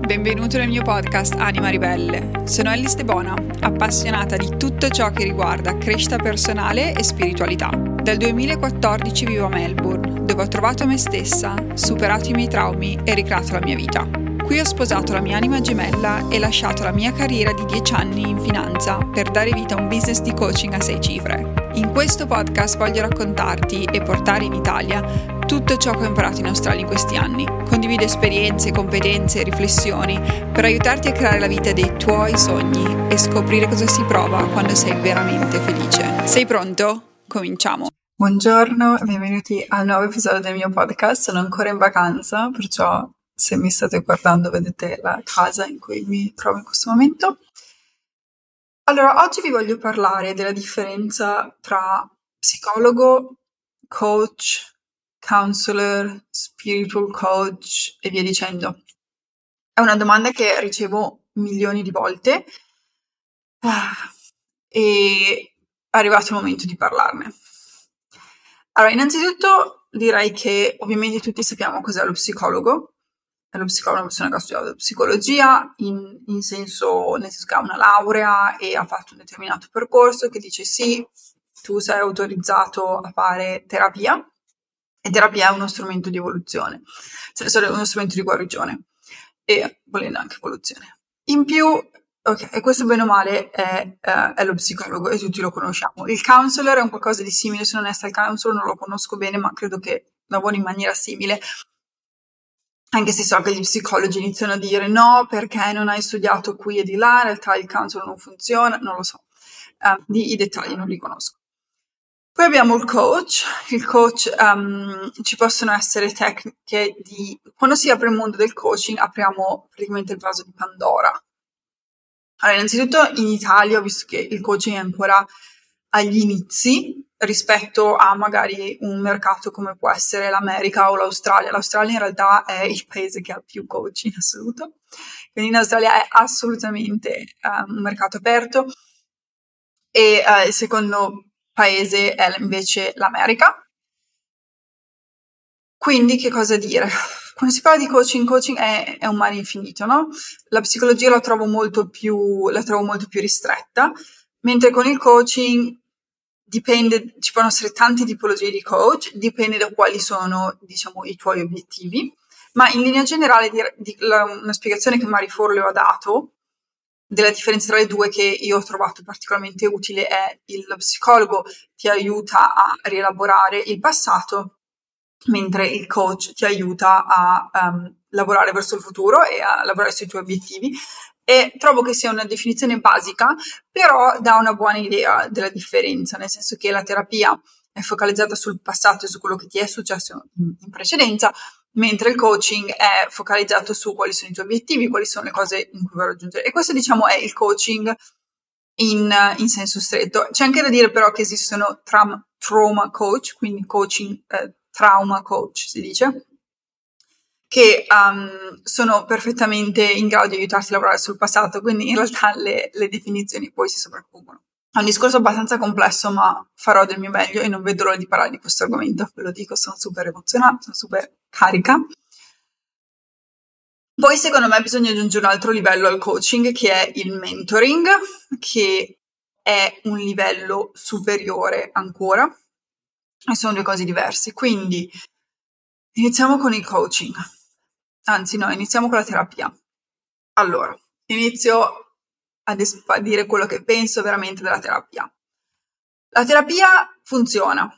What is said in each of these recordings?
benvenuto nel mio podcast Anima Ribelle. Sono Ellie Stebona, appassionata di tutto ciò che riguarda crescita personale e spiritualità. Dal 2014 vivo a Melbourne, dove ho trovato me stessa, superato i miei traumi e ricreato la mia vita. Qui ho sposato la mia anima gemella e lasciato la mia carriera di 10 anni in finanza per dare vita a un business di coaching a 6 cifre. In questo podcast voglio raccontarti e portare in Italia tutto ciò che ho imparato in Australia in questi anni. Condivido esperienze, competenze e riflessioni per aiutarti a creare la vita dei tuoi sogni e scoprire cosa si prova quando sei veramente felice. Sei pronto? Cominciamo! Buongiorno, benvenuti al nuovo episodio del mio podcast. Sono ancora in vacanza, perciò se mi state guardando vedete la casa in cui mi trovo in questo momento. Allora, oggi vi voglio parlare della differenza tra psicologo, coach counselor, spiritual coach e via dicendo? È una domanda che ricevo milioni di volte ah, e è arrivato il momento di parlarne. Allora, innanzitutto direi che ovviamente tutti sappiamo cos'è lo psicologo. Lo psicologo è una persona che ha studiato psicologia in, in senso, nel senso che ha una laurea e ha fatto un determinato percorso che dice sì, tu sei autorizzato a fare terapia, e terapia è uno strumento di evoluzione, cioè uno strumento di guarigione e volendo anche evoluzione. In più, ok, e questo bene o male è, uh, è, lo psicologo e tutti lo conosciamo. Il counselor è un qualcosa di simile, se non è stato il counselor non lo conosco bene, ma credo che lavori in maniera simile. Anche se so che gli psicologi iniziano a dire no, perché non hai studiato qui e di là, in realtà il counselor non funziona, non lo so. Uh, I dettagli non li conosco. Poi abbiamo il coach. Il coach um, ci possono essere tecniche di quando si apre il mondo del coaching, apriamo praticamente il vaso di Pandora. Allora, innanzitutto in Italia visto che il coaching è ancora agli inizi rispetto a magari un mercato come può essere l'America o l'Australia. L'Australia in realtà è il paese che ha più coach in assoluto, quindi in Australia è assolutamente um, un mercato aperto e uh, il secondo paese è invece l'America. Quindi che cosa dire? Quando si parla di coaching, coaching è, è un mare infinito, no? La psicologia la trovo molto più, la trovo molto più ristretta, mentre con il coaching dipende, ci possono essere tante tipologie di coach, dipende da quali sono, diciamo, i tuoi obiettivi, ma in linea generale di, di, la, una spiegazione che Mari Forleo ha dato della differenza tra le due che io ho trovato particolarmente utile è il psicologo ti aiuta a rielaborare il passato, mentre il coach ti aiuta a um, lavorare verso il futuro e a lavorare sui tuoi obiettivi. E trovo che sia una definizione basica, però dà una buona idea della differenza, nel senso che la terapia è focalizzata sul passato e su quello che ti è successo in, precedenza, mentre il coaching è focalizzato su quali sono i tuoi obiettivi, quali sono le cose in cui vuoi raggiungere. E questo, diciamo, è il coaching in, in senso stretto. C'è anche da dire però che esistono tra, trauma coach, quindi coaching eh, trauma coach si dice, che um, sono perfettamente in grado di aiutarti a lavorare sul passato, quindi in realtà le, le definizioni poi si sovrappongono. È un discorso abbastanza complesso, ma farò del mio meglio e non vedo l'ora di parlare di questo argomento. Ve lo dico, sono super emozionata, sono super carica. Poi secondo me bisogna aggiungere un altro livello al coaching che è il mentoring, che è un livello superiore ancora e sono due cose diverse. Quindi iniziamo con il coaching, anzi no, iniziamo con la terapia. Allora, inizio a dire quello che penso veramente della terapia. La terapia funziona,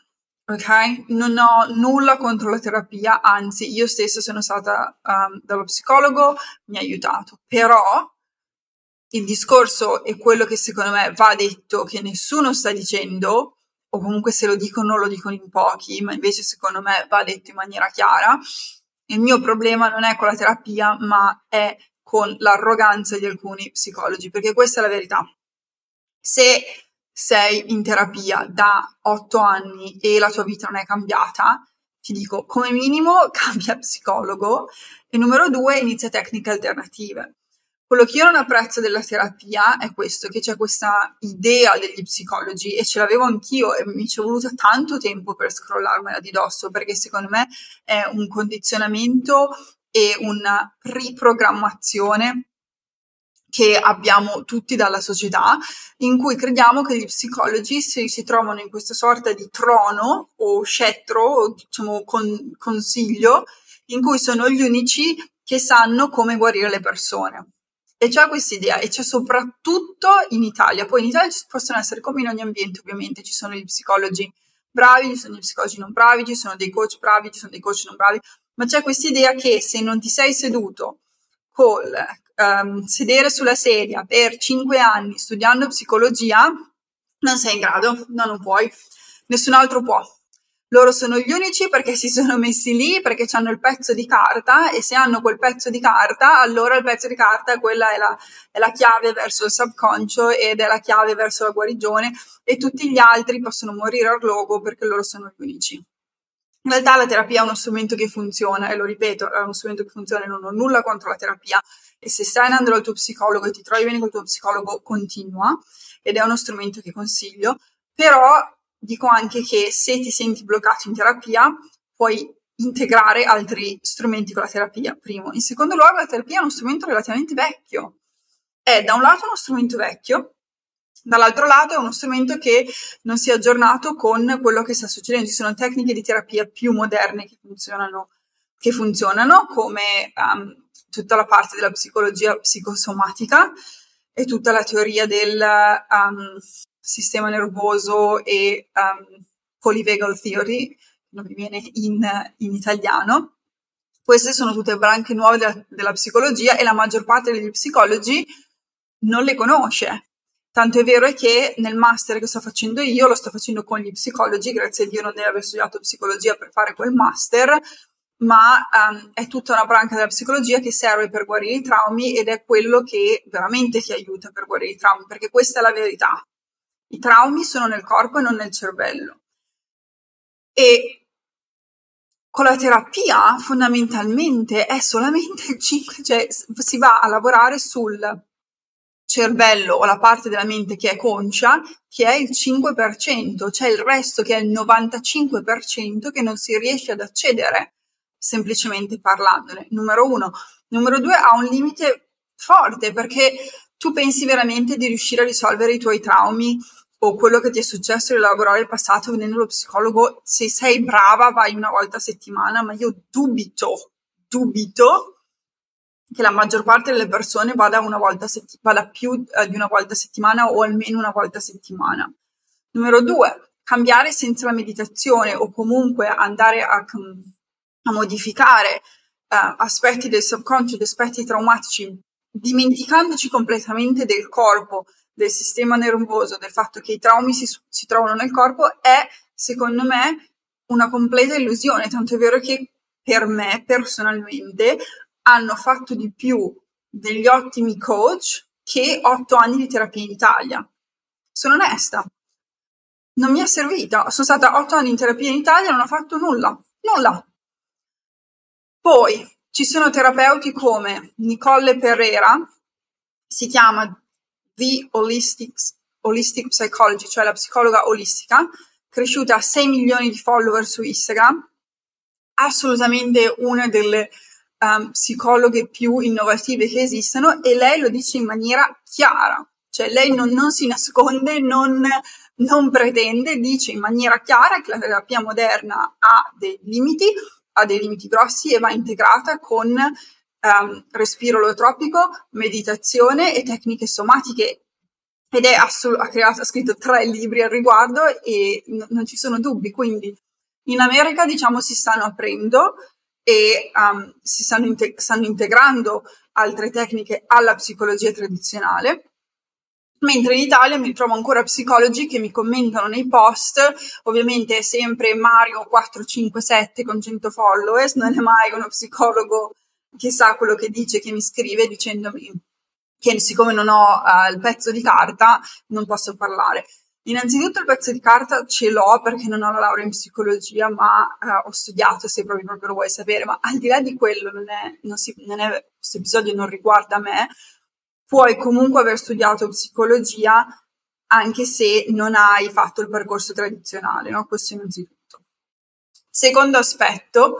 ok? Non ho nulla contro la terapia, anzi, io stessa sono stata um, dallo psicologo, mi ha aiutato, però il discorso è quello che secondo me va detto, che nessuno sta dicendo, o comunque se lo dicono lo dicono in pochi, ma invece secondo me va detto in maniera chiara. Il mio problema non è con la terapia, ma è con l'arroganza di alcuni psicologi, perché questa è la verità. Se sei in terapia da otto anni e la tua vita non è cambiata, ti dico come minimo cambia psicologo e numero due inizia tecniche alternative. Quello che io non apprezzo della terapia è questo, che c'è questa idea degli psicologi e ce l'avevo anch'io e mi ci è voluto tanto tempo per scrollarmela di dosso perché secondo me è un condizionamento e una riprogrammazione che abbiamo tutti dalla società, in cui crediamo che gli psicologi si, si trovano in questa sorta di trono o scettro, o diciamo con, consiglio, in cui sono gli unici che sanno come guarire le persone. E c'è questa idea, e c'è soprattutto in Italia. Poi in Italia ci possono essere, come in ogni ambiente, ovviamente, ci sono gli psicologi bravi, ci sono gli psicologi non bravi, ci sono dei coach bravi, ci sono dei coach non bravi, ma c'è questa idea che se non ti sei seduto col um, sedere sulla sedia per cinque anni studiando psicologia, non sei in grado, no, non puoi, nessun altro può. Loro sono gli unici perché si sono messi lì, perché hanno il pezzo di carta e se hanno quel pezzo di carta, allora il pezzo di carta quella è la, è la chiave verso il subconscio ed è la chiave verso la guarigione e tutti gli altri possono morire al logo perché loro sono gli unici. In realtà la terapia è uno strumento che funziona e lo ripeto, è uno strumento che funziona non ho nulla contro la terapia e se stai andando dal tuo psicologo e ti trovi bene col tuo psicologo continua ed è uno strumento che consiglio, però dico anche che se ti senti bloccato in terapia, puoi integrare altri strumenti con la terapia, primo. In secondo luogo, la terapia è uno strumento relativamente vecchio. È da un lato uno strumento vecchio, dall'altro lato è uno strumento che non si è aggiornato con quello che sta succedendo. Ci sono tecniche di terapia più moderne che funzionano, che funzionano come um, tutta la parte della psicologia psicosomatica e tutta la teoria del um, sistema nervoso e um, polyvagal theory, non mi viene in, in, italiano. Queste sono tutte branche nuove della, della psicologia e la maggior parte degli psicologi non le conosce. Tanto è vero che nel master che sto facendo io, lo sto facendo con gli psicologi, grazie a Dio non devo aver studiato psicologia per fare quel master, ma um, è tutta una branca della psicologia che serve per guarire i traumi ed è quello che veramente ti aiuta per guarire i traumi, perché questa è la verità. I traumi sono nel corpo e non nel cervello. E con la terapia fondamentalmente è solamente il 5, cioè si va a lavorare sul cervello o la parte della mente che è conscia, che è il 5%, cioè il resto che è il 95% che non si riesce ad accedere semplicemente parlandone. Numero uno. Numero due, ha un limite forte perché tu pensi veramente di riuscire a risolvere i tuoi traumi o quello che ti è successo di lavorare il passato venendo lo psicologo, se sei brava vai una volta a settimana, ma io dubito, dubito che la maggior parte delle persone vada, una volta setti- vada più eh, di una volta a settimana o almeno una volta a settimana. Numero due, cambiare senza la meditazione o comunque andare a, a modificare eh, aspetti del subconscio, aspetti traumatici, dimenticandoci completamente del corpo, del sistema nervoso, del fatto che i traumi si, si trovano nel corpo, è secondo me una completa illusione. Tanto è vero che per me personalmente hanno fatto di più degli ottimi coach che otto anni di terapia in Italia. Sono onesta. Non mi è servita. Sono stata otto anni in terapia in Italia e non ho fatto nulla. Nulla. Poi ci sono terapeuti come Nicole Pereira, si chiama The Holistic, Holistic Psychology, cioè la psicologa olistica, cresciuta a 6 milioni di follower su Instagram, assolutamente una delle um, psicologhe più innovative che esistono e lei lo dice in maniera chiara, cioè lei non, non si nasconde, non, non pretende, dice in maniera chiara che la terapia moderna ha dei limiti, ha dei limiti grossi e va integrata con um, respiro olotropico, meditazione e tecniche somatiche. Ed è assolut- ha, creato, ha scritto tre libri al riguardo e n- non ci sono dubbi, quindi in America diciamo si stanno aprendo e um, si stanno, inte- stanno integrando altre tecniche alla psicologia tradizionale. Mentre in Italia mi trovo ancora psicologi che mi commentano nei post, ovviamente sempre Mario 457 con 100 followers, non è mai uno psicologo che sa quello che dice, che mi scrive dicendomi che siccome non ho uh, il pezzo di carta non posso parlare. Innanzitutto il pezzo di carta ce l'ho perché non ho la laurea in psicologia, ma uh, ho studiato, se proprio, proprio lo vuoi sapere, ma al di là di quello, non è, non si, non è, questo episodio non riguarda me, puoi comunque aver studiato psicologia anche se non hai fatto il percorso tradizionale, no? Questo innanzitutto. Secondo aspetto,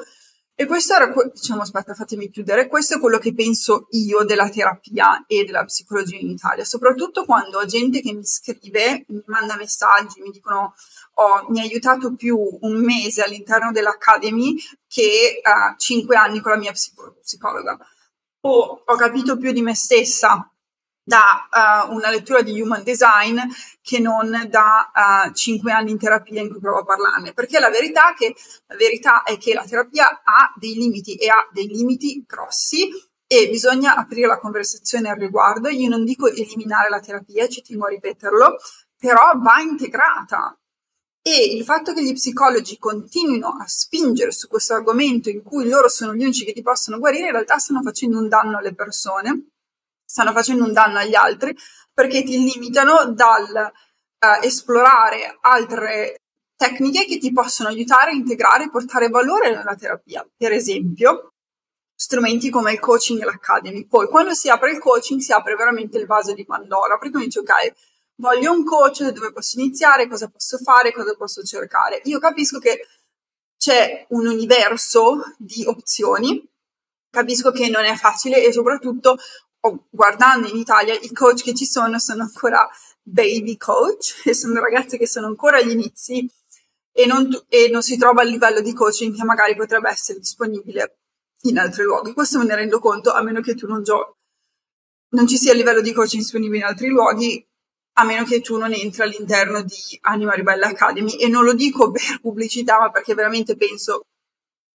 E questo era, diciamo, aspetta, fatemi chiudere, questo è quello che penso io della terapia e della psicologia in Italia, soprattutto quando ho gente che mi scrive, mi manda messaggi, mi dicono oh, mi ha aiutato più un mese all'interno dell'Academy che uh, cinque anni con la mia psico- psicologa. O ho capito più di me stessa da uh, una lettura di Human Design che non da uh, cinque anni in terapia in cui provo a parlarne, perché la verità, che, la verità è che la terapia ha dei limiti e ha dei limiti grossi e bisogna aprire la conversazione al riguardo. Io non dico eliminare la terapia, ci tengo a ripeterlo, però va integrata. E il fatto che gli psicologi continuino a spingere su questo argomento in cui loro sono gli unici che ti possono guarire, in realtà stanno facendo un danno alle persone stanno facendo un danno agli altri perché ti limitano dal uh, esplorare altre tecniche che ti possono aiutare a integrare e portare valore nella terapia. Per esempio, strumenti come il coaching e l'academy. Poi, quando si apre il coaching, si apre veramente il vaso di Pandora, perché dice, ok, voglio un coach, dove posso iniziare, cosa posso fare, cosa posso cercare. Io capisco che c'è un universo di opzioni, capisco che non è facile e soprattutto guardando in Italia i coach che ci sono sono ancora baby coach e sono ragazze che sono ancora agli inizi e non, e non si trova il livello di coaching che magari potrebbe essere disponibile in altri luoghi. Questo me ne rendo conto, a meno che tu non, gio- non ci sia il livello di coaching disponibile in altri luoghi, a meno che tu non entri all'interno di Anima Ribella Academy. E non lo dico per pubblicità, ma perché veramente penso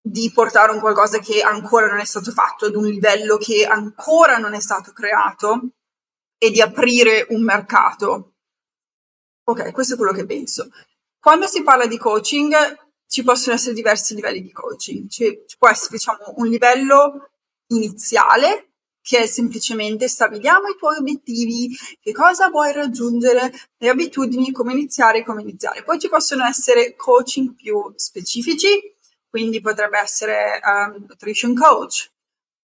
di portare un qualcosa che ancora non è stato fatto ad un livello che ancora non è stato creato e di aprire un mercato. Ok, questo è quello che penso. Quando si parla di coaching ci possono essere diversi livelli di coaching. Ci, ci può essere, diciamo, un livello iniziale che è semplicemente stabiliamo i tuoi obiettivi, che cosa vuoi raggiungere, le abitudini, come iniziare, come iniziare. Poi ci possono essere coaching più specifici, quindi potrebbe essere um, nutrition coach,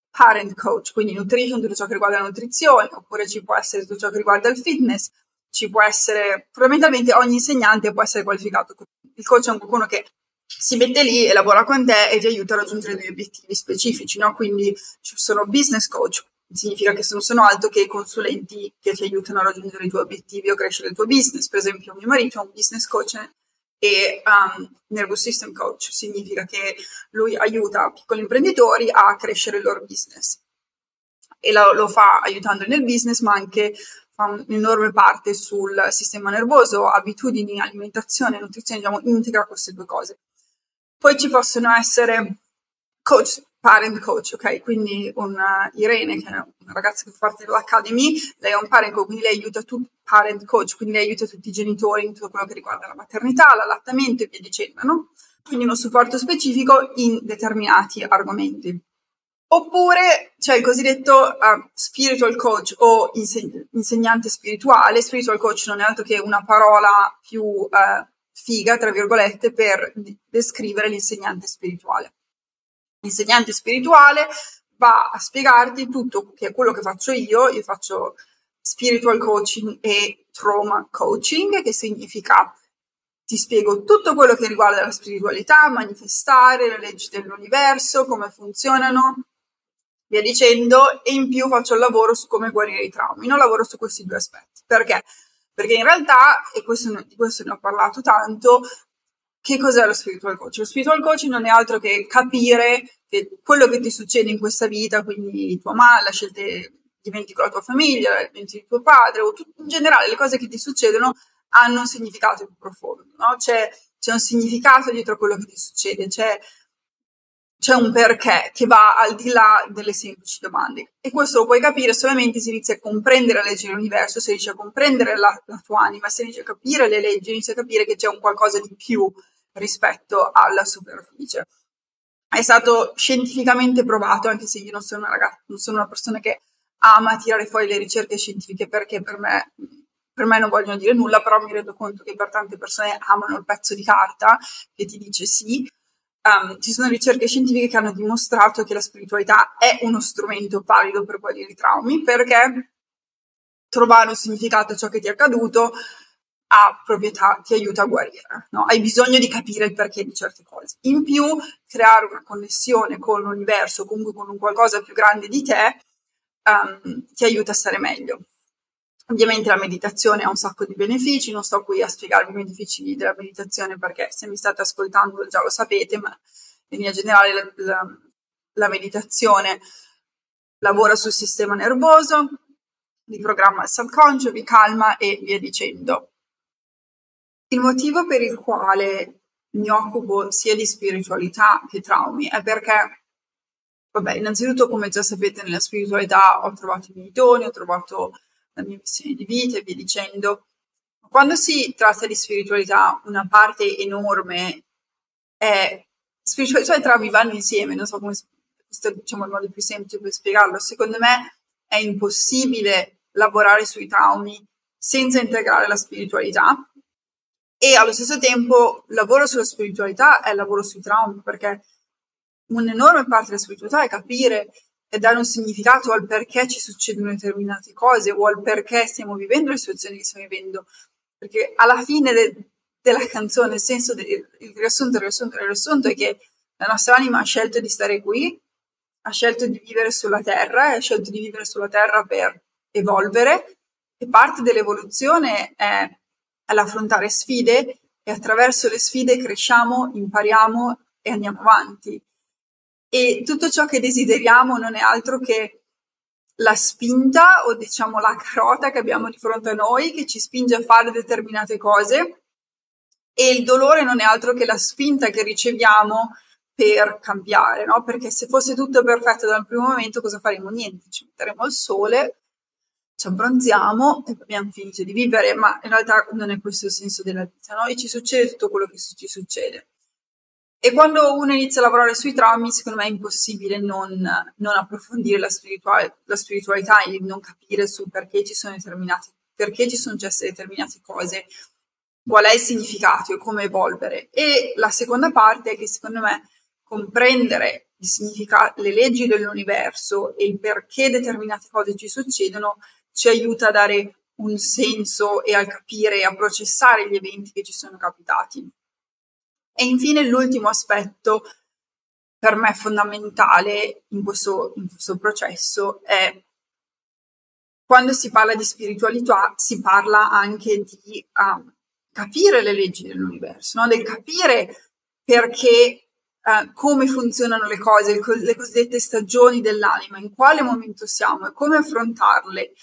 parent coach, quindi nutrition, tutto ciò che riguarda la nutrizione, oppure ci può essere tutto ciò che riguarda il fitness, ci può essere, fondamentalmente ogni insegnante può essere qualificato. Il coach è qualcuno che si mette lì e lavora con te e ti aiuta a raggiungere degli obiettivi specifici, no? Quindi ci sono business coach, significa che non sono altro che consulenti che ti aiutano a raggiungere i tuoi obiettivi o crescere il tuo business. Per esempio, mio marito è un business coach e um, Nervous System Coach significa che lui aiuta piccoli imprenditori a crescere il loro business e lo, lo fa aiutando nel business ma anche fa un'enorme parte sul sistema nervoso, abitudini, alimentazione, nutrizione, diciamo, integra queste due cose. Poi ci possono essere coach parent coach, ok? Quindi una Irene, che è una ragazza che fa parte dell'Academy, lei è un parent coach, quindi lei aiuta tutti, parent coach, quindi aiuta tutti i genitori in tutto quello che riguarda la maternità, l'allattamento e via dicendo, no? Quindi uno supporto specifico in determinati argomenti. Oppure c'è il cosiddetto uh, spiritual coach o inseg- insegnante spirituale. Spiritual coach non è altro che una parola più uh, figa, tra virgolette, per descrivere l'insegnante spirituale insegnante spirituale va a spiegarti tutto che è quello che faccio io, io faccio spiritual coaching e trauma coaching, che significa ti spiego tutto quello che riguarda la spiritualità, manifestare, le leggi dell'universo, come funzionano, via dicendo, e in più faccio il lavoro su come guarire i traumi, non lavoro su questi due aspetti. Perché? Perché in realtà, e questo, di questo ne ho parlato tanto, che cos'è lo spiritual coach? Lo spiritual coach non è altro che capire che quello che ti succede in questa vita, quindi tua madre, la scelta diventi con la tua famiglia, diventi tuo padre, o tu, in generale le cose che ti succedono hanno un significato più profondo, no? c'è, c'è, un significato dietro quello che ti succede, c'è, c'è un perché che va al di là delle semplici domande. E questo lo puoi capire solamente se inizi a comprendere la legge dell'universo, se inizi a comprendere la, la tua anima, se inizi a capire le leggi, inizi a capire che c'è un qualcosa di più rispetto alla superficie. È stato scientificamente provato, anche se io non sono una ragazza, non sono una persona che ama tirare fuori le ricerche scientifiche perché per me, per me non vogliono dire nulla, però mi rendo conto che per tante persone amano il pezzo di carta che ti dice sì. Um, ci sono ricerche scientifiche che hanno dimostrato che la spiritualità è uno strumento valido per guarire i traumi perché trovare un significato a ciò che ti è accaduto ha proprietà, ti aiuta a guarire, no? hai bisogno di capire il perché di certe cose. In più, creare una connessione con l'universo, comunque con un qualcosa più grande di te, um, ti aiuta a stare meglio. Ovviamente la meditazione ha un sacco di benefici, non sto qui a spiegarvi i benefici della meditazione perché se mi state ascoltando già lo sapete, ma in linea generale la, la, la meditazione lavora sul sistema nervoso, riprogramma il subconscio, vi calma e via dicendo. Il motivo per il quale mi occupo sia di spiritualità che traumi è perché, vabbè, innanzitutto come già sapete nella spiritualità ho trovato i miei doni, ho trovato la mia missione di vita e via dicendo. Quando si tratta di spiritualità, una parte enorme è spiritualità e traumi vanno insieme, non so come questo è diciamo, il modo più semplice per spiegarlo. Secondo me è impossibile lavorare sui traumi senza integrare la spiritualità e allo stesso tempo lavoro sulla spiritualità è lavoro sui traumi perché un'enorme parte della spiritualità è capire e dare un significato al perché ci succedono determinate cose o al perché stiamo vivendo le situazioni che stiamo vivendo. Perché alla fine de- della canzone, il senso del riassunto, il riassunto, il riassunto è che la nostra anima ha scelto di stare qui, ha scelto di vivere sulla Terra, ha scelto di vivere sulla Terra per evolvere e parte dell'evoluzione è l'affrontare sfide e attraverso le sfide cresciamo, impariamo e andiamo avanti e tutto ciò che desideriamo non è altro che la spinta o diciamo la carota che abbiamo di fronte a noi che ci spinge a fare determinate cose e il dolore non è altro che la spinta che riceviamo per cambiare, no? Perché se fosse tutto perfetto dal primo momento cosa faremo? Niente, ci metteremo al sole, ci abbronziamo e abbiamo finito di vivere, ma in realtà non è questo il senso della vita, no? E ci succede tutto quello che ci succede. E quando uno inizia a lavorare sui traumi, secondo me è impossibile non, non approfondire la, spiritual- la, spiritualità e non capire su perché ci sono determinati, perché ci sono successe determinate cose, qual è il significato e come evolvere. E la seconda parte è che secondo me comprendere il significato, le leggi dell'universo e il perché determinate cose ci succedono ci aiuta a dare un senso e a capire e a processare gli eventi che ci sono capitati. E infine l'ultimo aspetto per me fondamentale in questo, in questo processo è quando si parla di spiritualità si parla anche di uh, capire le leggi dell'universo, no? del capire perché, uh, come funzionano le cose, le cosiddette stagioni dell'anima, in quale momento siamo e come affrontarle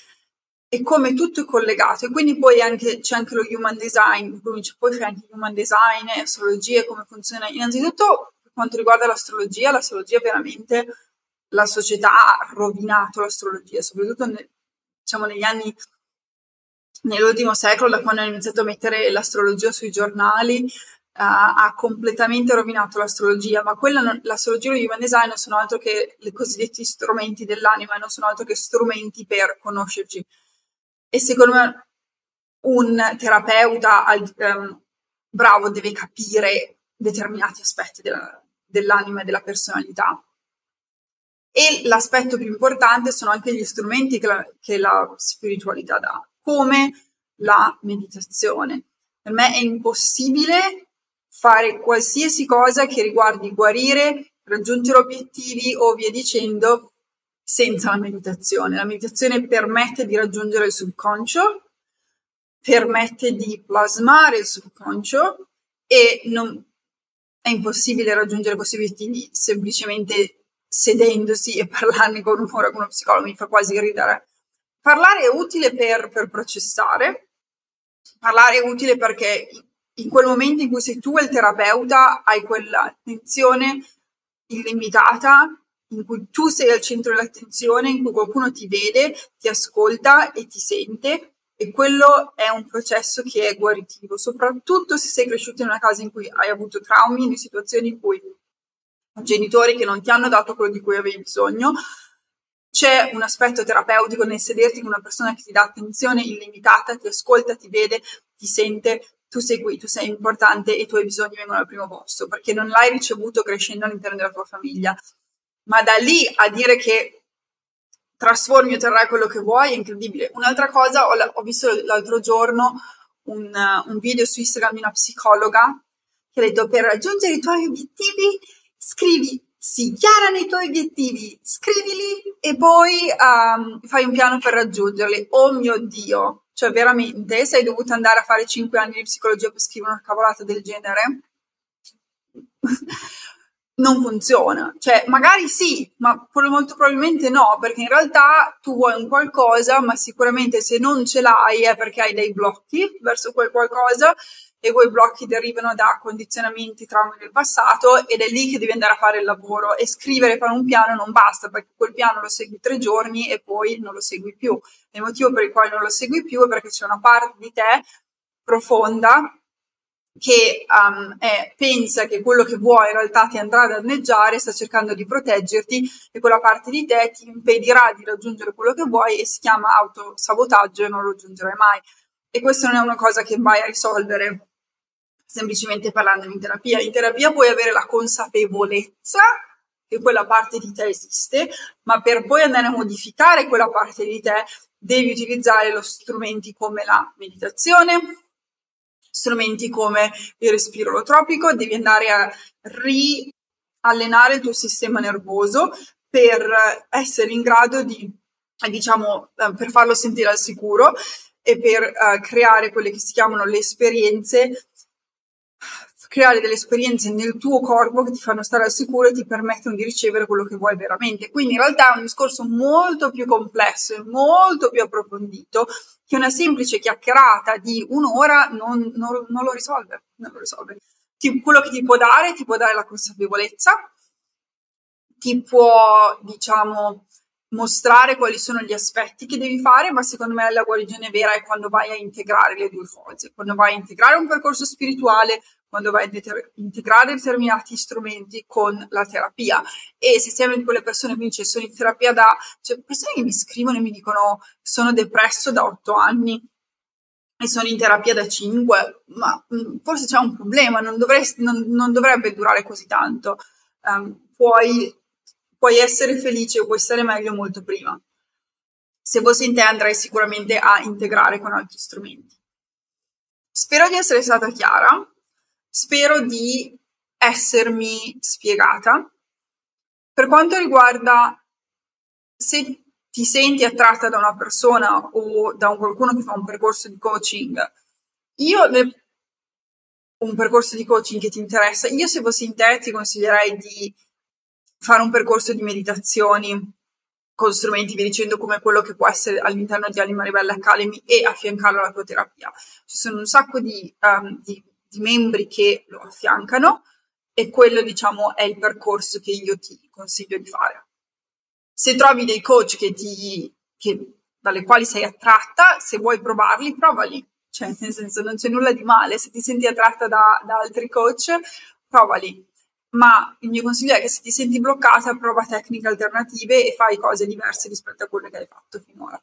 e come tutto è collegato. E quindi poi anche, c'è anche lo human design, poi c'è anche human design, astrologia, come funziona. Innanzitutto per quanto riguarda l'astrologia, l'astrologia veramente la società ha rovinato l'astrologia, soprattutto nel, diciamo negli anni nell'ultimo secolo, da quando hanno iniziato a mettere l'astrologia sui giornali, uh, ha completamente rovinato l'astrologia, ma non, l'astrologia e lo human design non sono altro che i cosiddetti strumenti dell'anima, non sono altro che strumenti per conoscerci e secondo me un terapeuta um, bravo deve capire determinati aspetti della, dell'anima e della personalità. E l'aspetto più importante sono anche gli strumenti che la, che la spiritualità dà, come la meditazione. Per me è impossibile fare qualsiasi cosa che riguardi guarire, raggiungere obiettivi o via dicendo senza la meditazione. La meditazione permette di raggiungere il subconscio, permette di plasmare il subconscio e non, è impossibile raggiungere questi obiettivi semplicemente sedendosi e parlarne con un'ora con uno psicologo, mi fa quasi ridere. Parlare è utile per, per processare, parlare è utile perché in quel momento in cui sei tu il terapeuta hai quell'attenzione illimitata in cui tu sei al centro dell'attenzione, in cui qualcuno ti vede, ti ascolta e ti sente e quello è un processo che è guaritivo, soprattutto se sei cresciuto in una casa in cui hai avuto traumi, in situazioni in cui genitori che non ti hanno dato quello di cui avevi bisogno. C'è un aspetto terapeutico nel sederti con una persona che ti dà attenzione illimitata, ti ascolta, ti vede, ti sente, tu sei qui, tu sei importante e i tuoi bisogni vengono al primo posto, perché non l'hai ricevuto crescendo all'interno della tua famiglia ma da lì a dire che trasformi e otterrai quello che vuoi è incredibile. Un'altra cosa, ho, ho visto l'altro giorno un, un video su Instagram di una psicologa che ha detto per raggiungere i tuoi obiettivi scrivi sì, chiara nei tuoi obiettivi, scrivili e poi um, fai un piano per raggiungerli. Oh mio Dio, cioè veramente sei dovuto andare a fare 5 anni di psicologia per scrivere una cavolata del genere? Non funziona. Cioè, magari sì, ma molto probabilmente no, perché in realtà tu vuoi un qualcosa, ma sicuramente se non ce l'hai è perché hai dei blocchi verso quel qualcosa e quei blocchi derivano da condizionamenti, traumi del passato ed è lì che devi andare a fare il lavoro e scrivere, fare un piano non basta perché quel piano lo segui tre giorni e poi non lo segui più. Il motivo per il quale non lo segui più è perché c'è una parte di te profonda che um, è, pensa che quello che vuoi in realtà ti andrà a danneggiare, sta cercando di proteggerti e quella parte di te ti impedirà di raggiungere quello che vuoi e si chiama autosabotaggio e non lo raggiungerai mai. E questa non è una cosa che vai a risolvere semplicemente parlando in terapia. In terapia puoi avere la consapevolezza che quella parte di te esiste, ma per poi andare a modificare quella parte di te devi utilizzare lo strumenti come la meditazione, strumenti come il respiro olotropico, devi andare a riallenare il tuo sistema nervoso per essere in grado di, diciamo, eh, per farlo sentire al sicuro e per uh, creare quelle che si chiamano le esperienze creare delle esperienze nel tuo corpo che ti fanno stare al sicuro e ti permettono di ricevere quello che vuoi veramente. Quindi in realtà è un discorso molto più complesso e molto più approfondito che una semplice chiacchierata di un'ora non, non, non lo risolve. Non lo risolve. Ti, quello che ti può dare, ti può dare la consapevolezza, ti può, diciamo, mostrare quali sono gli aspetti che devi fare, ma secondo me la guarigione vera è quando vai a integrare le due cose, quando vai a integrare un percorso spirituale, quando vai a integrare determinati strumenti con la terapia. E se una di quelle persone che dice sono in terapia da... cioè persone che mi scrivono e mi dicono sono depresso da otto anni e sono in terapia da cinque, ma mh, forse c'è un problema, non, dovresti, non, non dovrebbe durare così tanto. Um, puoi, puoi essere felice o puoi stare meglio molto prima. Se fossi in te andrei sicuramente a integrare con altri strumenti. Spero di essere stata chiara. Spero di essermi spiegata. Per quanto riguarda se ti senti attratta da una persona o da un qualcuno che fa un percorso di coaching, io ne, un percorso di coaching che ti interessa, io se fossi in te ti consiglierei di fare un percorso di meditazioni con strumenti, vi dicendo come quello che può essere all'interno di Anima Ribelle Academy e affiancarlo alla tua terapia. Ci sono un sacco di, um, di di membri che lo affiancano e quello diciamo è il percorso che io ti consiglio di fare. Se trovi dei coach che ti, che, dalle quali sei attratta, se vuoi provarli, provali. Cioè, nel senso, non c'è nulla di male. Se ti senti attratta da, da altri coach, provali. Ma il mio consiglio è che se ti senti bloccata, prova tecniche alternative e fai cose diverse rispetto a quelle che hai fatto finora.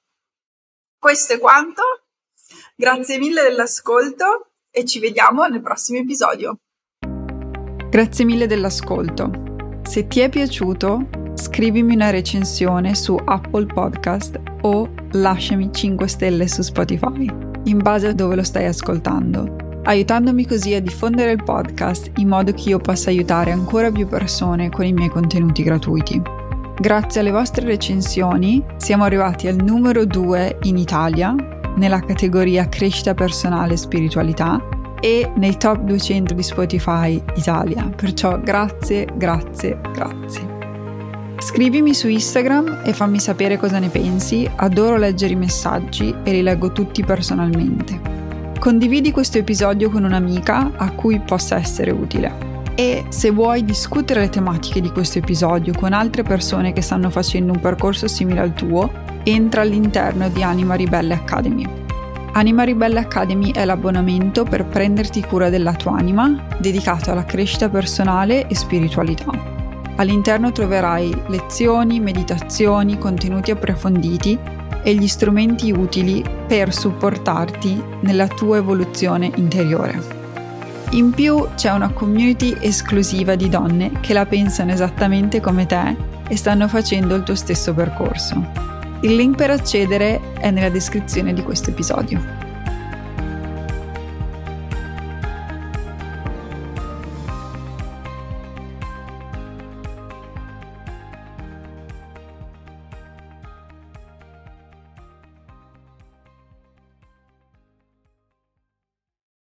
Questo è quanto. Grazie mille dell'ascolto e ci vediamo nel prossimo episodio. Grazie mille dell'ascolto. Se ti è piaciuto, scrivimi una recensione su Apple Podcast o lasciami 5 stelle su Spotify, in base a dove lo stai ascoltando, aiutandomi così a diffondere il podcast in modo che io possa aiutare ancora più persone con i miei contenuti gratuiti. Grazie alle vostre recensioni siamo arrivati al numero 2 in Italia nella categoria crescita personale e spiritualità e nei top 200 di Spotify Italia. Perciò grazie, grazie, grazie. Scrivimi su Instagram e fammi sapere cosa ne pensi, adoro leggere i messaggi e li leggo tutti personalmente. Condividi questo episodio con un'amica a cui possa essere utile. E se vuoi discutere le tematiche di questo episodio con altre persone che stanno facendo un percorso simile al tuo, entra all'interno di Anima Ribelle Academy. Anima Ribelle Academy è l'abbonamento per prenderti cura della tua anima, dedicato alla crescita personale e spiritualità. All'interno troverai lezioni, meditazioni, contenuti approfonditi e gli strumenti utili per supportarti nella tua evoluzione interiore. In più c'è una community esclusiva di donne che la pensano esattamente come te e stanno facendo il tuo stesso percorso. Il link per accedere è nella descrizione di questo episodio.